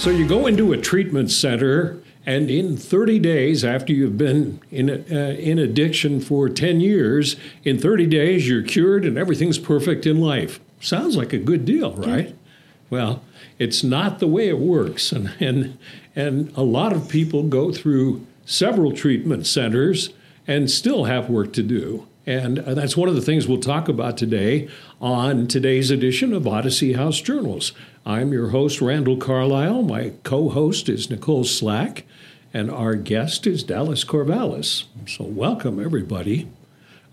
So you go into a treatment center, and in 30 days after you've been in uh, in addiction for 10 years, in 30 days you're cured and everything's perfect in life. Sounds like a good deal, right? Well, it's not the way it works, and and and a lot of people go through several treatment centers and still have work to do. And uh, that's one of the things we'll talk about today on today's edition of Odyssey House Journals. I'm your host, Randall Carlisle. My co host is Nicole Slack, and our guest is Dallas Korvalis. So, welcome, everybody.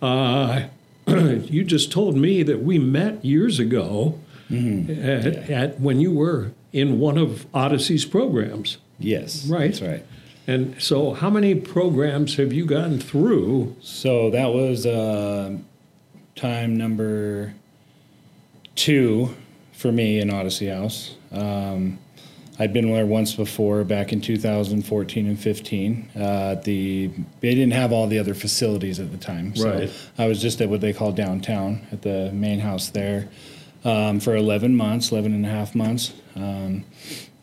Uh, you just told me that we met years ago Mm-hmm. at, at when you were in one of Odyssey's programs. Yes, Right. That's right. And so, how many programs have you gone through? So that was uh, time number two for me in Odyssey House. Um, I'd been there once before, back in 2014 and 15. Uh, the they didn't have all the other facilities at the time, so Right. I was just at what they call downtown at the main house there um, for 11 months, 11 and a half months, um,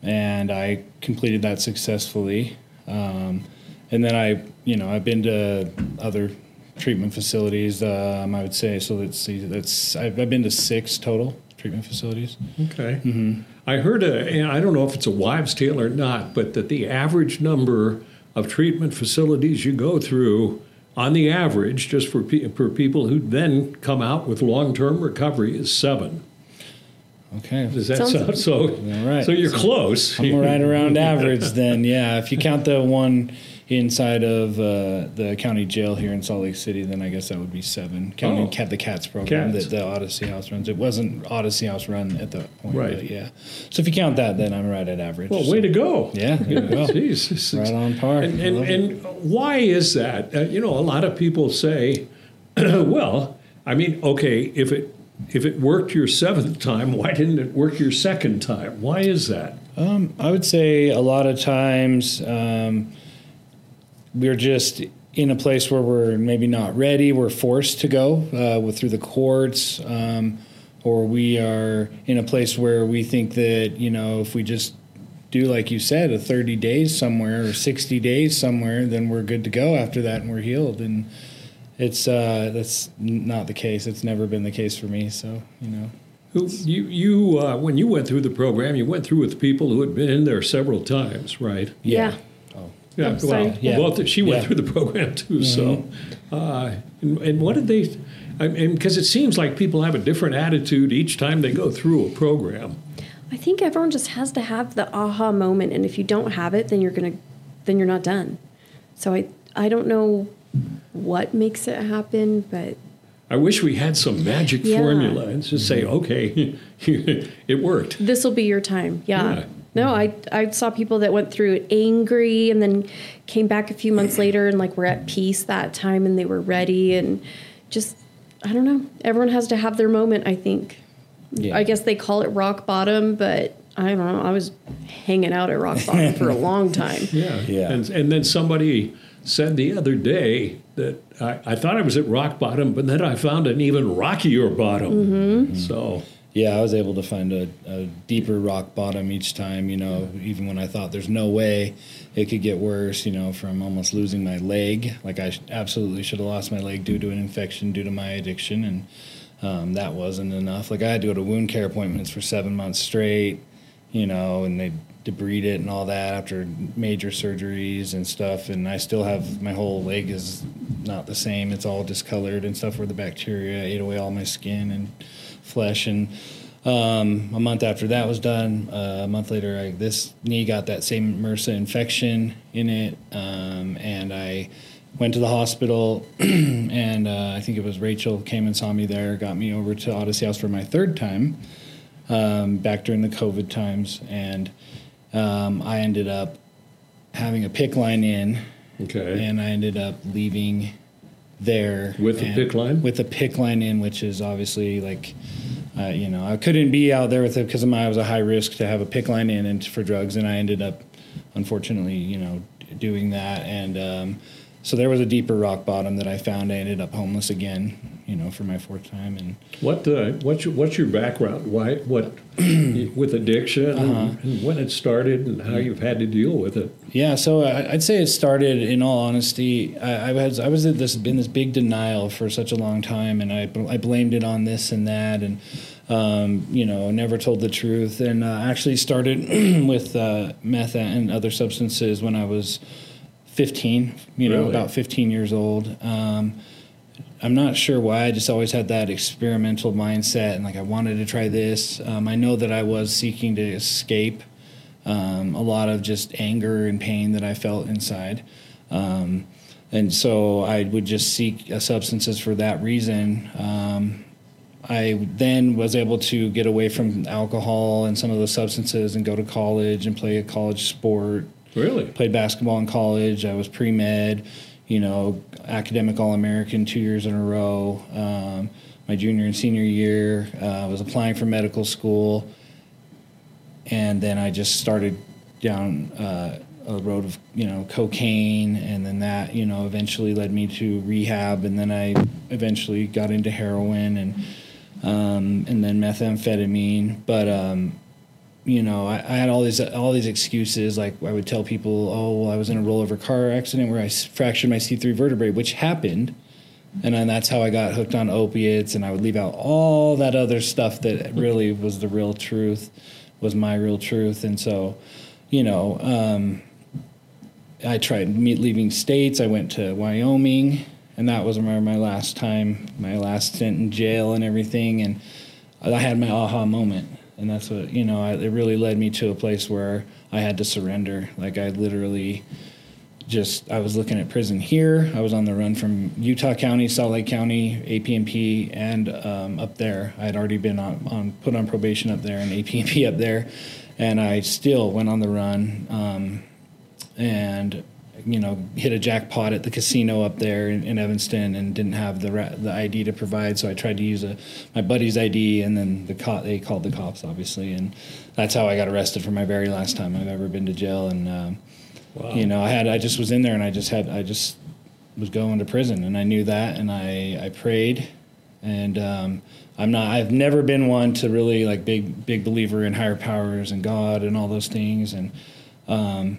and I completed that successfully. Um, and then I, you know, I've been to other treatment facilities. Um, I would say so. Let's see. That's I've, I've been to six total treatment facilities. Okay. I heard a, and I don't know if it's a wives' tale or not, but that the average number of treatment facilities you go through, on the average, just for, pe- for people who then come out with long term recovery, is seven. Okay. Does that Sounds- sound so? All right. So you're close. I'm right around average then. Yeah, if you count the one inside of uh, the county jail here in Salt Lake City, then I guess that would be seven. Counting Oh. Cat the Cats program Cats. that the Odyssey House runs. It wasn't Odyssey House run at that point, Right. But yeah. So if you count that, then I'm right at average. Well, So- way to go. Yeah, there you go. Jeez, this is- Right on par. And, I and, love it. and why is that? Uh, you know, a lot of people say, well, I mean, okay, if it if it worked your seventh time, why didn't it work your second time? Why is that? Um, I would say a lot of times um, we're just in a place where we're maybe not ready. We're forced to go uh, through the courts, um, or we are in a place where we think that you know if we just do like you said, a 30 days somewhere or 60 days somewhere, then we're good to go after that and we're healed. And it's uh, that's not the case. It's never been the case for me. So you know. Who you you uh, when you went through the program, you went through with people who had been in there several times, right? Yeah. Oh. Yeah, I'm well, Yeah. both she went Yeah. through the program too. So, uh, and, and what did they? I mean, because it seems like people have a different attitude each time they go through a program. I think everyone just has to have the aha moment, and if you don't have it, then you're gonna, then you're not done. So I, I don't know what makes it happen, but I wish we had some magic Yeah. formula and just say, mm-hmm. okay, it worked. this will be your time. Yeah. Yeah. No, I I saw people that went through it angry and then came back a few months later and like were at peace that time and they were ready and just I don't know. Everyone has to have their moment, I think. Yeah. I guess they call it rock bottom, but I don't know. I was hanging out at rock bottom for a long time. Yeah. Yeah. And, and then somebody said the other day that I, I thought I was at rock bottom, but then I found an even rockier bottom. Mm-hmm. So, Yeah, I was able to find a, a deeper rock bottom each time, you know, even when I thought there's no way it could get worse, you know, from almost losing my leg. Like I sh- absolutely should have lost my leg due to an infection, due to my addiction. And um, that wasn't enough. Like I had to go to wound care appointments for seven months straight, you know, and they debride it and all that after major surgeries and stuff. And I still have my whole leg is not the same. It's all discolored and stuff where the bacteria ate away all my skin and flesh. And um, a month after that was done, uh, a month later, I, this knee got that same MRSA infection in it, um, and I went to the hospital. and uh, I think it was Rachel came and saw me there, got me over to Odyssey House for my third time, um, back during the COVID times, and um, I ended up having a PICC line in, okay. and I ended up leaving there With a PICC line? With the PICC line in, which is obviously like, uh, you know, I couldn't be out there with it because I was a high risk to have a PICC line in and for drugs, and I ended up, unfortunately, you know, doing that, and um, so there was a deeper rock bottom that I found. I ended up homeless again, you know, for my fourth time. And What uh, what's your, what's your background? Why what with addiction Uh-huh. and when it started and how you've had to deal with it? Yeah, so I'd say it started. In all honesty, I, I was I was in this in this big denial for such a long time, and I I blamed it on this and that, and um, you know never told the truth, and uh, actually started with uh, meth and other substances when I was 15. You know, Really? about 15 years old. Um, I'm not sure why. I just always had that experimental mindset, and like I wanted to try this. Um, I know that I was seeking to escape um, a lot of just anger and pain that I felt inside. Um, and so I would just seek uh, substances for that reason. Um, I then was able to get away from alcohol and some of those substances and go to college and play a college sport. Really? Played basketball in college. I was pre med, you know, academic All American two years in a row. Um, my junior and senior year, uh, I was applying for medical school and then I just started down uh, a road of you know cocaine, and then that you know eventually led me to rehab, and then I eventually got into heroin and um, and then methamphetamine. But um, you know, I, I had all these all these excuses. Like I would tell people, "Oh, well, I was in a rollover car accident where I fractured my C three vertebrae," which happened. And then that's how I got hooked on opiates, and I would leave out all that other stuff that really was the real truth, was my real truth. And so, you know, um, I tried leaving states. I went to Wyoming, and that was my, my last time, my last stint in jail and everything. And I had my aha moment, and that's what you know. I, it really led me to a place where I had to surrender. Like I literally just I was looking at prison here. I was on the run from Utah County, Salt Lake County, AP&P, and um, up there. I had already been on, on put on probation up there and AP&P up there, and I still went on the run. Um, and you know hit a jackpot at the casino up there in, in Evanston and didn't have the ra- the ID to provide, so I tried to use a my buddy's ID, and then the co- they called the cops obviously, and that's how I got arrested for my very last time I've ever been to jail, and um, Wow. you know I had I just was in there and I just had I just was going to prison, and I knew that, and I I prayed, and um, I'm not I've never been one to really like big big believer in higher powers and God and all those things, and um,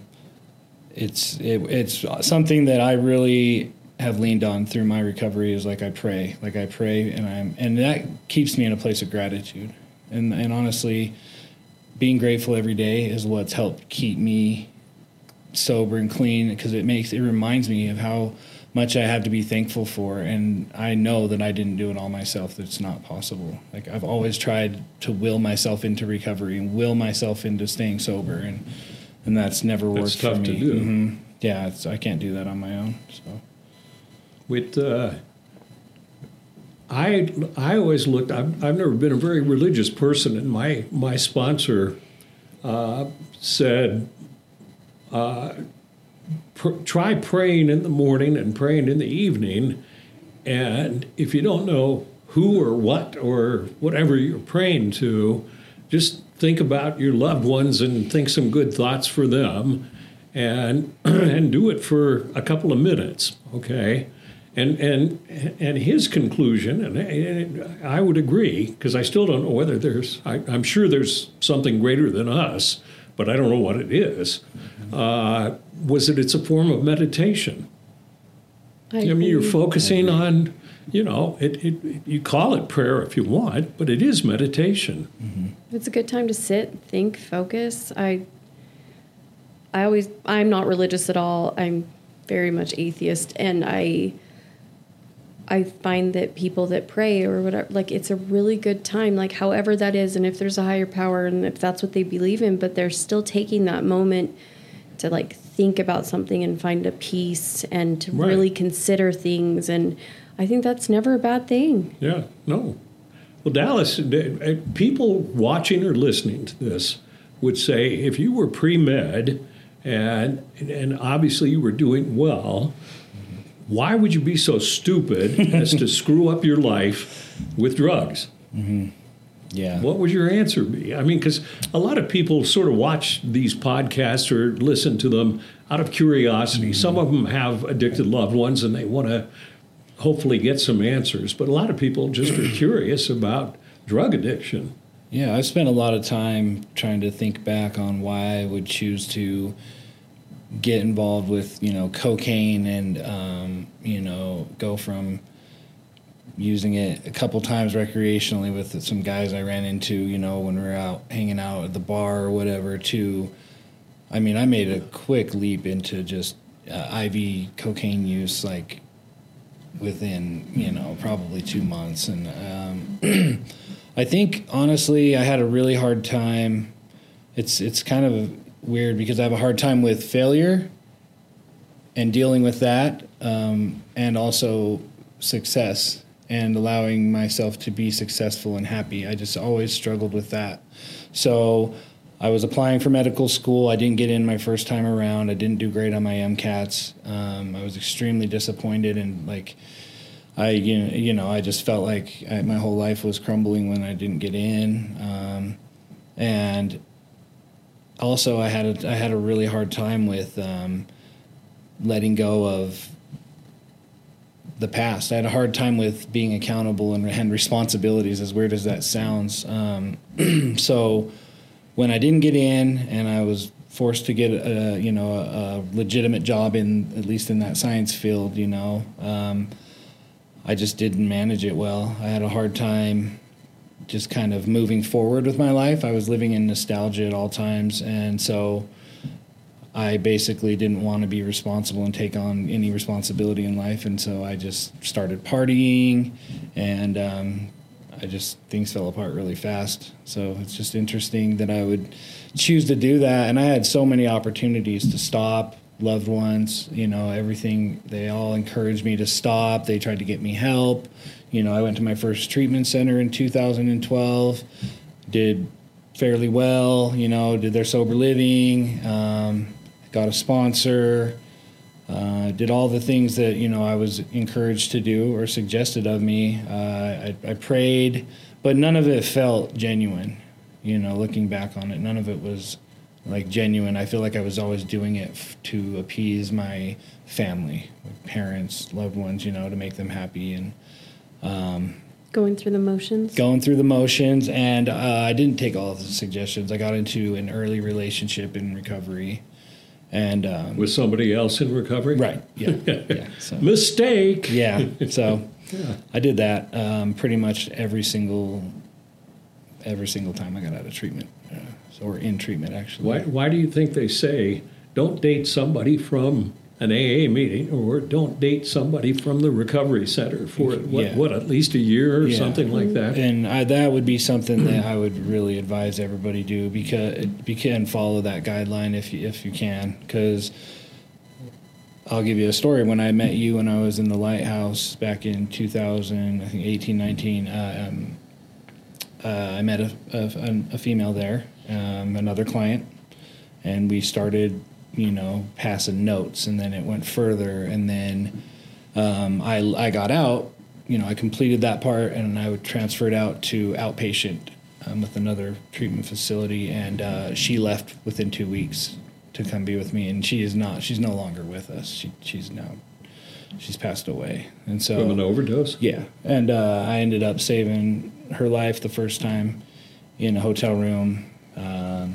it's it, it's something that I really have leaned on through my recovery is like I pray, like I pray, and I'm and that keeps me in a place of gratitude, and and honestly, being grateful every day is what's helped keep me sober and clean because it makes it reminds me of how much I have to be thankful for, and I know that I didn't do it all myself. That's not possible. Like I've always tried to will myself into recovery and will myself into staying sober, and and that's never worked That's tough for to me. do. Mhm. Yeah, it's, I can't do that on my own. So With uh, I I always looked. I've, I've never been a very religious person, and my my sponsor uh, said, uh, pr- try praying in the morning and praying in the evening, and if you don't know who or what or whatever you're praying to, just think about your loved ones and think some good thoughts for them, and and do it for a couple of minutes, okay? And and and his conclusion, and, and I would agree because I still don't know whether there's. I, I'm sure there's something greater than us, but I don't know what it is. Uh, was that it's a form of meditation? I mean, you're agree. focusing on, you know, it, it, you call it prayer if you want, but it is meditation. Mm-hmm. It's a good time to sit, think, focus. I I always I'm not religious at all. I'm very much atheist and I I find that people that pray or whatever like it's a really good time like however that is and if there's a higher power and if that's what they believe in but they're still taking that moment to like think about something and find a peace and to Right. really consider things and I think that's never a bad thing. Yeah, no. Well, Dallas, uh, people watching or listening to this would say if you were pre med and, and obviously you were doing well, why would you be so stupid as to screw up your life with drugs? Yeah. what would your answer be? I mean, because a lot of people sort of watch these podcasts or listen to them out of curiosity. Some of them have addicted loved ones and they want to hopefully get some answers, but a lot of people just are curious about drug addiction. Yeah, I've spent a lot of time trying to think back on why I would choose to get involved with, you know, cocaine and, um, you know, go from using it a couple times recreationally with some guys I ran into, you know, when we were out hanging out at the bar or whatever, to, I mean, I made a quick leap into just uh, IV cocaine use, like within, you know, probably two months. And um, I think, honestly, I had a really hard time. It's, it's kind of weird because I have a hard time with failure and dealing with that, um, and also success and allowing myself to be successful and happy. I just always struggled with that. So I was applying for medical school. I didn't get in my first time around. I didn't do great on my MCATs. Um, I was extremely disappointed and like. I you know, you know I just felt like I, my whole life was crumbling when I didn't get in, um, and also I had a, I had a really hard time with um, letting go of the past. I had a hard time with being accountable and, and responsibilities, as weird as that sounds. Um, so when I didn't get in and I was forced to get a you know a, a legitimate job in at least in that science field, you know, um, I just didn't manage it well. I had a hard time just kind of moving forward with my life. I was living in nostalgia at all times, and so I basically didn't want to be responsible and take on any responsibility in life, and so I just started partying, and um, I just things fell apart really fast. So it's just interesting that I would choose to do that, and I had so many opportunities to stop. Loved ones, you know, everything. They all encouraged me to stop. They tried to get me help. You know, I went to my first treatment center in 2012. Did fairly well. You know, did their sober living. Um, got a sponsor, uh, did all the things that you know I was encouraged to do or suggested of me. Uh, I, I, prayed, but none of it felt genuine. You know, looking back on it, none of it was like genuine. I feel like I was always doing it f- to appease my family, my parents, loved ones. You know, to make them happy and. Um, Going through the motions. going through the motions, and uh, I didn't take all of the suggestions. I got into an early relationship in recovery, and um, With somebody else in recovery? right, yeah, yeah. So Mistake. yeah, so I did that um, pretty much every single every single time I got out of treatment, uh, or in treatment actually. Why, why do you think they say don't date somebody from an AA meeting or don't date somebody from the recovery center for what, Yeah. what at least a year or Yeah. something like that? And I, that would be something that I would really advise everybody do because because and follow that guideline if you, if you can because I'll give you a story. When I met you when I was in the lighthouse back in 2000, I think 18, 19, uh, um, uh, I met a, a, a female there, um, another client, and we started, you know, passing notes, and then it went further, and then um, I I got out. You know, I completed that part, and I would transfer it out to outpatient um, with another treatment facility, and uh, she left within two weeks to come be with me, and she is not. She's no longer with us. She she's now she's passed away, and so From an overdose? yeah, and uh, I ended up saving her life the first time in a hotel room, um,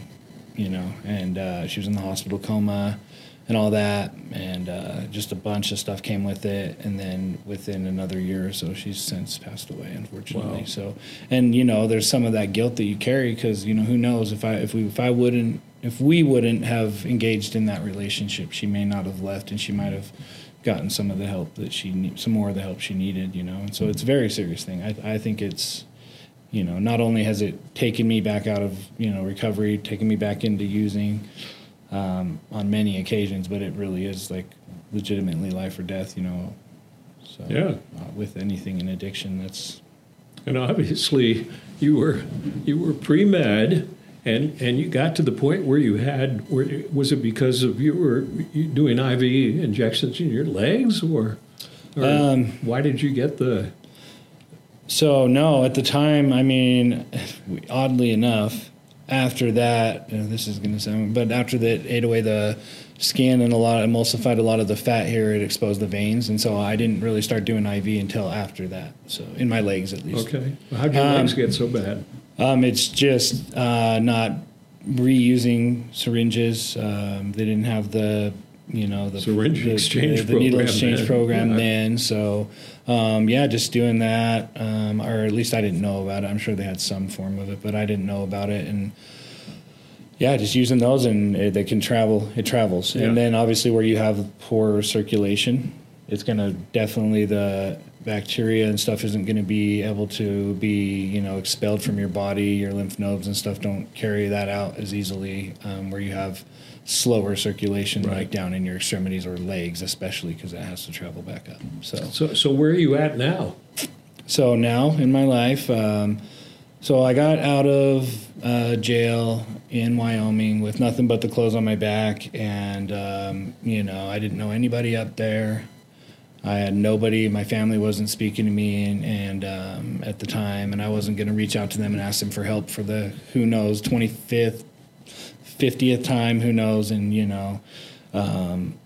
you know, and uh, she was in the hospital coma and all that, and uh, just a bunch of stuff came with it, and then within another year or so, she's since passed away, unfortunately. Wow. So, and you know, there's some of that guilt that you carry because you know who knows if I if we if I wouldn't if we wouldn't have engaged in that relationship, she may not have left, and she might have gotten some of the help that she need, some more of the help she needed, you know. And so it's a very serious thing. I, I think it's, you know, not only has it taken me back out of you know recovery, taken me back into using um, on many occasions, but it really is like legitimately life or death, you know. So Yeah. uh, with anything in addiction, that's And obviously, you were you were pre med, and and you got to the point where you had. Where, was it because of you were doing IV injections in your legs, or, or Um, why did you get the? So no, at the time, I mean, oddly enough, after that, uh, this is going to sound, but after that ate away the skin and a lot emulsified a lot of the fat here, it exposed the veins, and so I didn't really start doing IV until after that. So in my legs, at least. Okay. How'd your Um, legs get so bad? Um, it's just uh, not reusing syringes. Um, they didn't have the you know the Syringe the, exchange the, the needle program exchange then. program Yeah. then. So um, yeah, just doing that, um, or at least I didn't know about it. I'm sure they had some form of it, but I didn't know about it and. Yeah, just using those and it, they can travel. It travels, Yeah. and then obviously where you have poor circulation, it's gonna definitely the bacteria and stuff isn't gonna be able to be you know expelled from your body. Your lymph nodes and stuff don't carry that out as easily. Um, where you have slower circulation, Right. like down in your extremities or legs, especially because it has to travel back up. So So, so where are you at now? so now in my life, um, so I got out of uh, jail in Wyoming with nothing but the clothes on my back, and um, you know I didn't know anybody up there. I had nobody. My family wasn't speaking to me, and, and um, at the time, and I wasn't going to reach out to them and ask them for help for the who knows twenty fifth, fiftieth time, who knows, and you know. Um,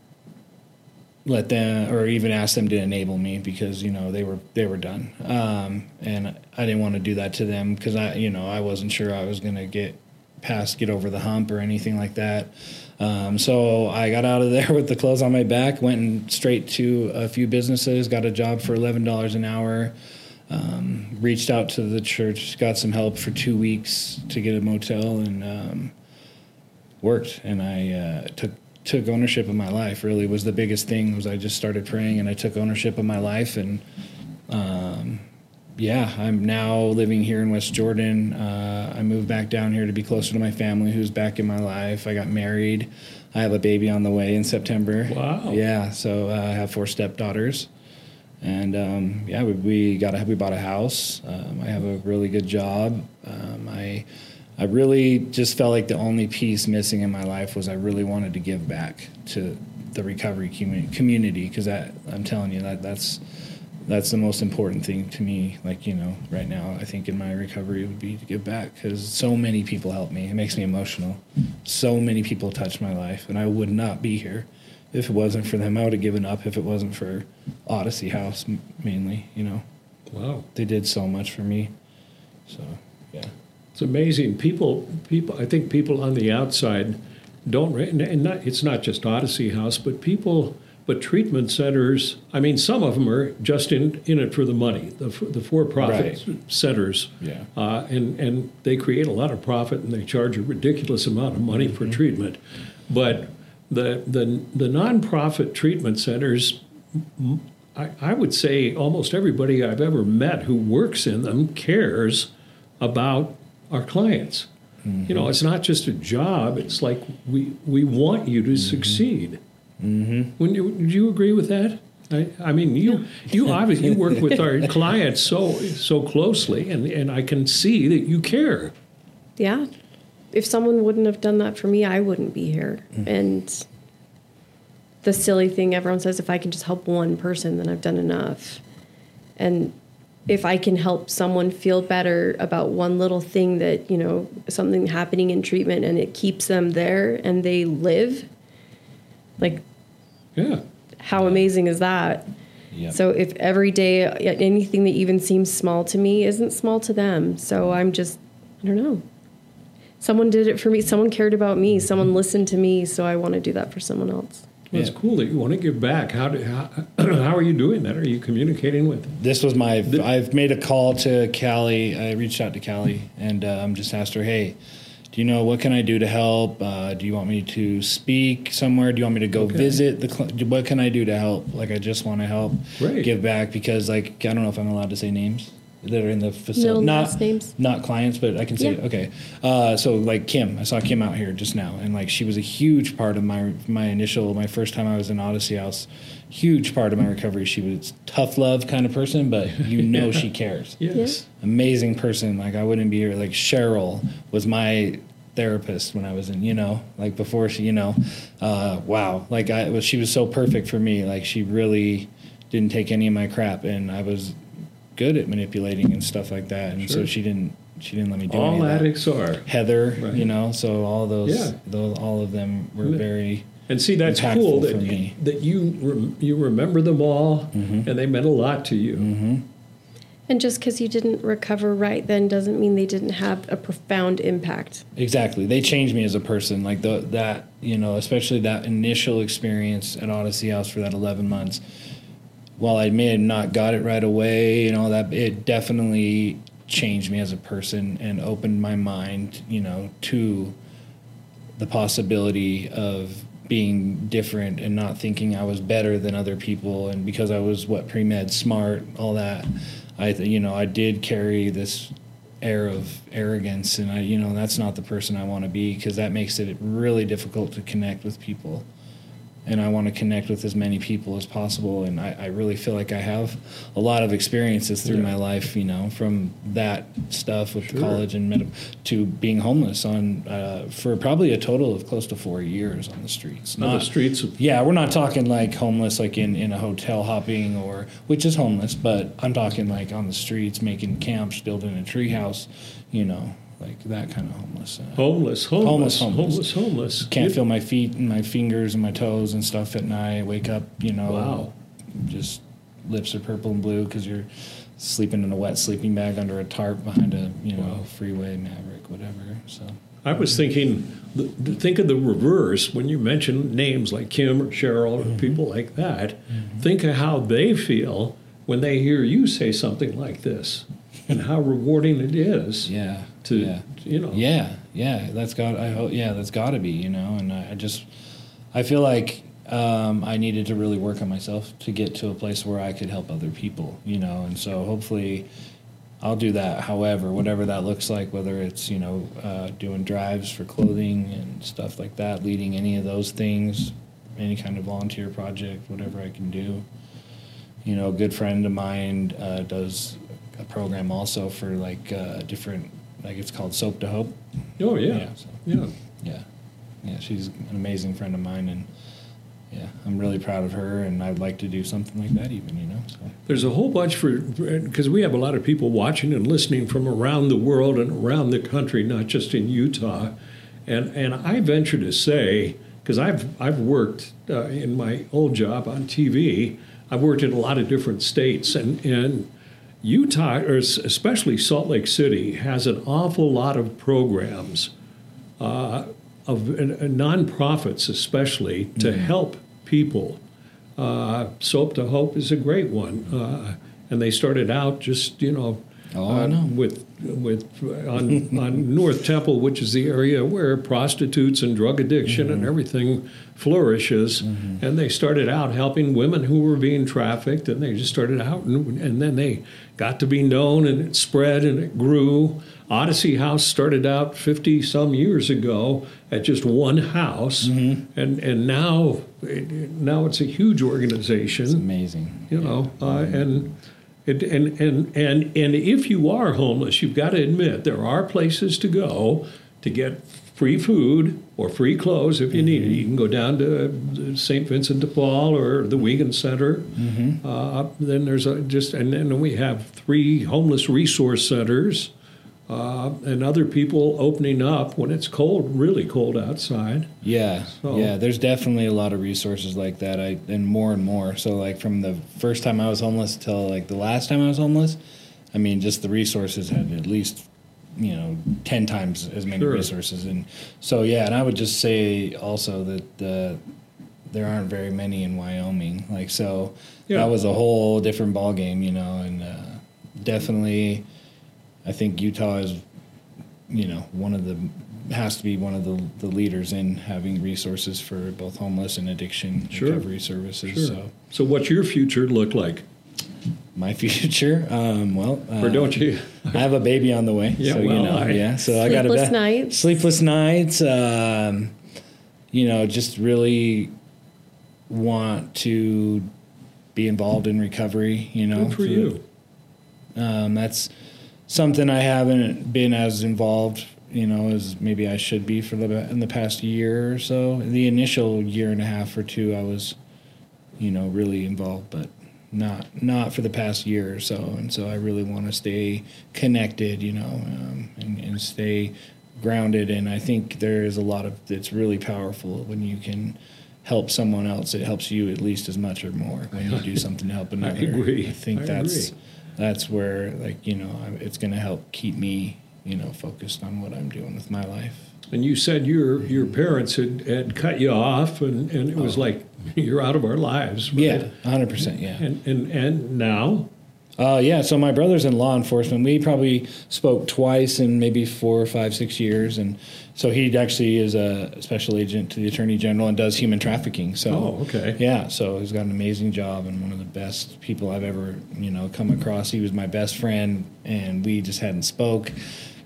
let them or even ask them to enable me because you know they were they were done um, and I didn't want to do that to them because I you know I wasn't sure I was gonna get past get over the hump or anything like that um, so I got out of there with the clothes on my back went straight to a few businesses got a job for eleven dollars an hour um, reached out to the church got some help for two weeks to get a motel and um, worked and I uh, took took ownership of my life. Really was the biggest thing was I just started praying and I took ownership of my life and um, yeah, I'm now living here in West Jordan. Uh, I moved back down here to be closer to my family, who's back in my life. I got married. I have a baby on the way in September. Wow. Yeah, so uh, I have four stepdaughters, and um, yeah, we, we got a, we bought a house. Um, I have a really good job. Um, I I really just felt like the only piece missing in my life was I really wanted to give back to the recovery commu- community because I'm telling you that that's that's the most important thing to me. Like you know, right now, I think in my recovery would be to give back because so many people helped me. It makes me emotional. So many people touched my life, and I would not be here if it wasn't for them. I would have given up if it wasn't for Odyssey House mainly. You know, Wow. they did so much for me. So yeah. It's amazing. People, people. I think people on the outside don't, and not, it's not just Odyssey House, but people, but treatment centers. I mean, some of them are just in in it for the money. The the for profit centers, Yeah. uh, and and they create a lot of profit and they charge a ridiculous amount of money for treatment. But the the the nonprofit treatment centers. I, I would say almost everybody I've ever met who works in them cares about our clients. You know, it's not just a job. It's like we we want you to succeed. Mm-hmm. Wouldn't you, would you agree with that? I, I mean, you you obviously you work with our clients so so closely, and and I can see that you care. Yeah. If someone wouldn't have done that for me, I wouldn't be here. And the silly thing everyone says if I can just help one person, then I've done enough. And if I can help someone feel better about one little thing that, you know, something happening in treatment and it keeps them there and they live, like, Yeah. how amazing is that? So if every day anything that even seems small to me isn't small to them, so I'm just I don't know. Someone did it for me. Someone cared about me. Someone listened to me. So I want to do that for someone else. Well, it's Yeah. cool that you want to give back. How do, how, how are you doing that? Are you communicating with? This was my. I've made a call to Callie. I reached out to Callie and um, just asked her, "Hey, do you know what can I do to help? Uh, do you want me to speak somewhere? Do you want me to go Okay. visit the? Cl- what can I do to help? Like, I just want to help, Great. give back because, like, I don't know if I'm allowed to say names that are in the facility. No not last names. not clients, but I can say Yeah. okay. Uh, so like Kim, I saw Kim out here just now, and like she was a huge part of my my initial my first time I was in Odyssey House. Huge part of my recovery. She was tough love kind of person, but you know she cares. Yes. Amazing person. Like I wouldn't be here. Like Cheryl was my therapist when I was in, you know, like before she, you know, uh, wow. Like I was, she was so perfect for me. Like she really didn't take any of my crap, and I was good at manipulating and stuff like that, and so she didn't she didn't let me do All any of that. addicts are. Heather, Right. you know, so all those, Yeah. those all of them were Yeah. very And see, that's cool that for me. that you rem, you remember them all, Mm-hmm. and they meant a lot to you. And just because you didn't recover right then doesn't mean they didn't have a profound impact. Exactly. They changed me as a person. Like the, that, you know, especially that initial experience at Odyssey House for that 11 months. While I may have not got it right away and all that, it definitely changed me as a person and opened my mind, you know, to the possibility of being different and not thinking I was better than other people. And because I was what pre med smart, all that, I, you know, I did carry this air of arrogance, and I, you know, that's not the person I want to be because that makes it really difficult to connect with people. And I want to connect with as many people as possible. And I, I really feel like I have a lot of experiences through Yeah. my life, you know, from that stuff with Sure. college and med- to being homeless on uh, for probably a total of close to four years on the streets. On the streets of Yeah, we're not talking like homeless, like in, in a hotel hopping or which is homeless, but I'm talking like on the streets, making camps, building a treehouse, you know, like that kind of homeless. Uh, homeless, homeless, Homeless, homeless, homeless. homeless. can't feel my feet and my fingers and my toes and stuff at night. Wake up, you know, Wow. just lips are purple and blue because you're sleeping in a wet sleeping bag under a tarp behind a you know Wow. freeway Maverick, whatever. So I was thinking, th- th- think of the reverse when you mention names like Kim or Cheryl or Mm-hmm. people like that. Think of how they feel when they hear you say something like this, and how rewarding it is yeah, to yeah. you know. Yeah, yeah, that's got. I hope. Yeah, that's got to be. You know, and I, I just, I feel like um, I needed to really work on myself to get to a place where I could help other people. You know, and so hopefully, I'll do that. However, whatever that looks like, whether it's you know uh, doing drives for clothing and stuff like that, leading any of those things, any kind of volunteer project, whatever I can do. You know, a good friend of mine uh, does a program also for like uh, different, like it's called Soap to Hope. Oh yeah, Yeah, so- yeah. Yeah, yeah, she's an amazing friend of mine, and yeah, I'm really proud of her, and I'd like to do something like that, even you know. So There's a whole bunch for because we have a lot of people watching and listening from around the world and around the country, not just in Utah. And and I venture to say because I've I've worked uh, in my old job on TV. I've worked in a lot of different states, and and Utah, or especially Salt Lake City, has an awful lot of programs uh, of uh, nonprofits, especially to help people. Uh, Soap to Hope is a great one, uh, and they started out just you know, Oh, I uh, know. with with on on North Temple, which is the area where prostitutes and drug addiction Mm-hmm. and everything flourishes, and they started out helping women who were being trafficked, and they just started out, and, and then they got to be known, and it spread and it grew. Odyssey House started out 50 some years ago at just one house, Mm-hmm. and and now it, now it's a huge organization it's amazing. you know, uh, and, it, and and and and if you are homeless, you've got to admit there are places to go to get free food or free clothes if you need it. You can go down to St. Vincent de Paul or the Weigand Center. Uh, then there's a, just and then we have three homeless resource centers. Uh, and other people opening up when it's cold, really cold outside. Yeah, So- yeah. There's definitely a lot of resources like that. I and more and more. So like from the first time I was homeless till like the last time I was homeless, I mean, just the resources had at least you know ten times as many Sure. resources. And so yeah, and I would just say also that uh, there aren't very many in Wyoming. Like so, Yeah. that was a whole different ball game, you know, and uh, definitely. I think Utah is you know one of the has to be one of the, the leaders in having resources for both homeless and addiction Sure. recovery services. Sure. So So, what's your future look like? my future, um, well, uh, Or don't you? I have a baby on the way. Yeah, so you well, know, I- yeah. So I got a Sleepless nights. Sleepless nights. Um, you know, just really want to be involved in recovery. You know, Good for you. Um, that's something I haven't been as involved, you know, as maybe I should be for the in the past year or so. The initial year and a half or two, I was, you know, really involved, but not not for the past year or so, and so I really want to stay connected, you know, um, and, and stay grounded. And I think there is a lot of it's really powerful when you can help someone else. It helps you at least as much or more when you do something to help another. agree. I think I that's agree. That's where like you know it's going to help keep me you know focused on what I'm doing with my life. And you said your your mm-hmm. parents had, had cut you off, and, and it was oh. like you're out of our lives. right? Yeah, hundred percent. Yeah. And and and now, Uh, yeah, so my brother's in law enforcement. We probably spoke twice in maybe four or five, six years, and so he actually is a special agent to the attorney general and does human trafficking. So, Oh, okay. yeah, so he's got an amazing job and one of the best people I've ever you know come across. He was my best friend, and we just hadn't spoke.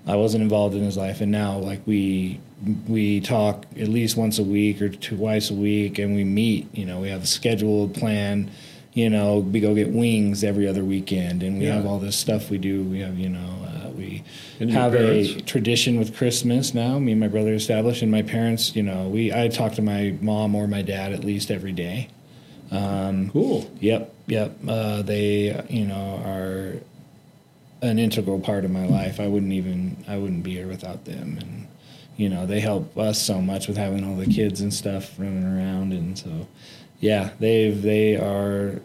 I wasn't involved in his life, and now like we we talk at least once a week or twice a week, and we meet. You know, we have a scheduled plan. You know, we go get wings every other weekend, and we Yeah. have all this stuff we do. We have, you know, uh, we And have a tradition with Christmas now. Me and my brother established, and my parents. You know, we I talk to my mom or my dad at least every day. cool. Yep, yep. Uh, they, you know, are an integral part of my life. I wouldn't even, I wouldn't be here without them. And you know, they help us so much with having all the kids and stuff running around. And so, yeah, they they are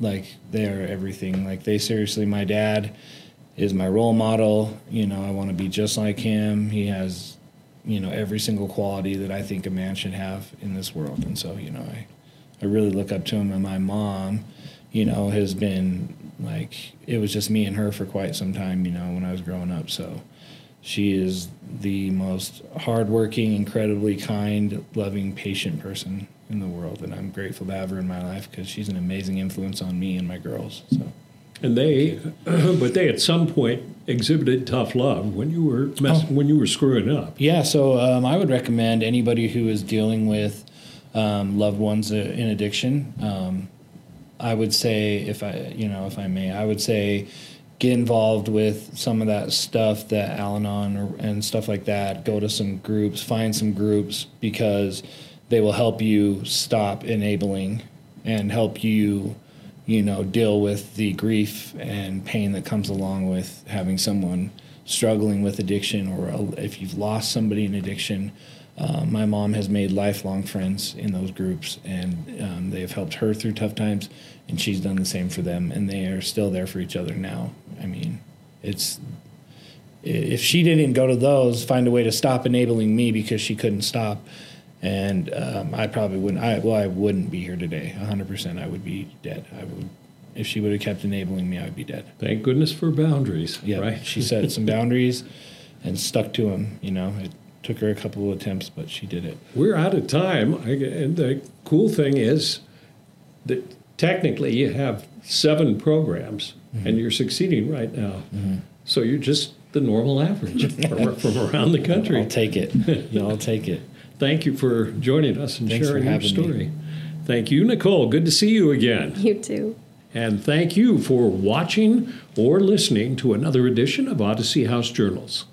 like they are everything. Like they seriously, my dad is my role model. You know, I want to be just like him. He has, you know, every single quality that I think a man should have in this world. And so, you know, I I really look up to him. And my mom, you know, has been like it was just me and her for quite some time. You know, when I was growing up. So she is the most hardworking, incredibly kind, loving, patient person in the world, and I'm grateful to have her in my life because she's an amazing influence on me and my girls. So. And they, but they at some point exhibited tough love when you were mess, Oh. when you were screwing up. Yeah, so um, I would recommend anybody who is dealing with um, loved ones uh, in addiction. Um, I would say, if I, you know, if I may, I would say get involved with some of that stuff that Al-Anon or, and stuff like that. Go to some groups, find some groups because they will help you stop enabling and help you, you know, deal with the grief and pain that comes along with having someone struggling with addiction or if you've lost somebody in addiction. Uh, my mom has made lifelong friends in those groups, and um, they have helped her through tough times, and she's done the same for them, and they are still there for each other now. I mean, it's if she didn't go to those, find a way to stop enabling me because she couldn't stop, and um, I probably wouldn't. I well, I wouldn't be here today. hundred percent, I would be dead. I would if she would have kept enabling me, I would be dead. Thank goodness for boundaries. Yeah, right. she set some boundaries and stuck to them. You know, it took her a couple of attempts, but she did it. We're out of time. I, and the cool thing is that technically you have seven programs Mm-hmm. and you're succeeding right now. So you're just the normal average from, from around the country. I'll take it. I'll take it. Thank you for joining us and Thanks sharing your having me. story. Thank you, Nicole. Good to see you again. You too. And thank you for watching or listening to another edition of Odyssey House Journals.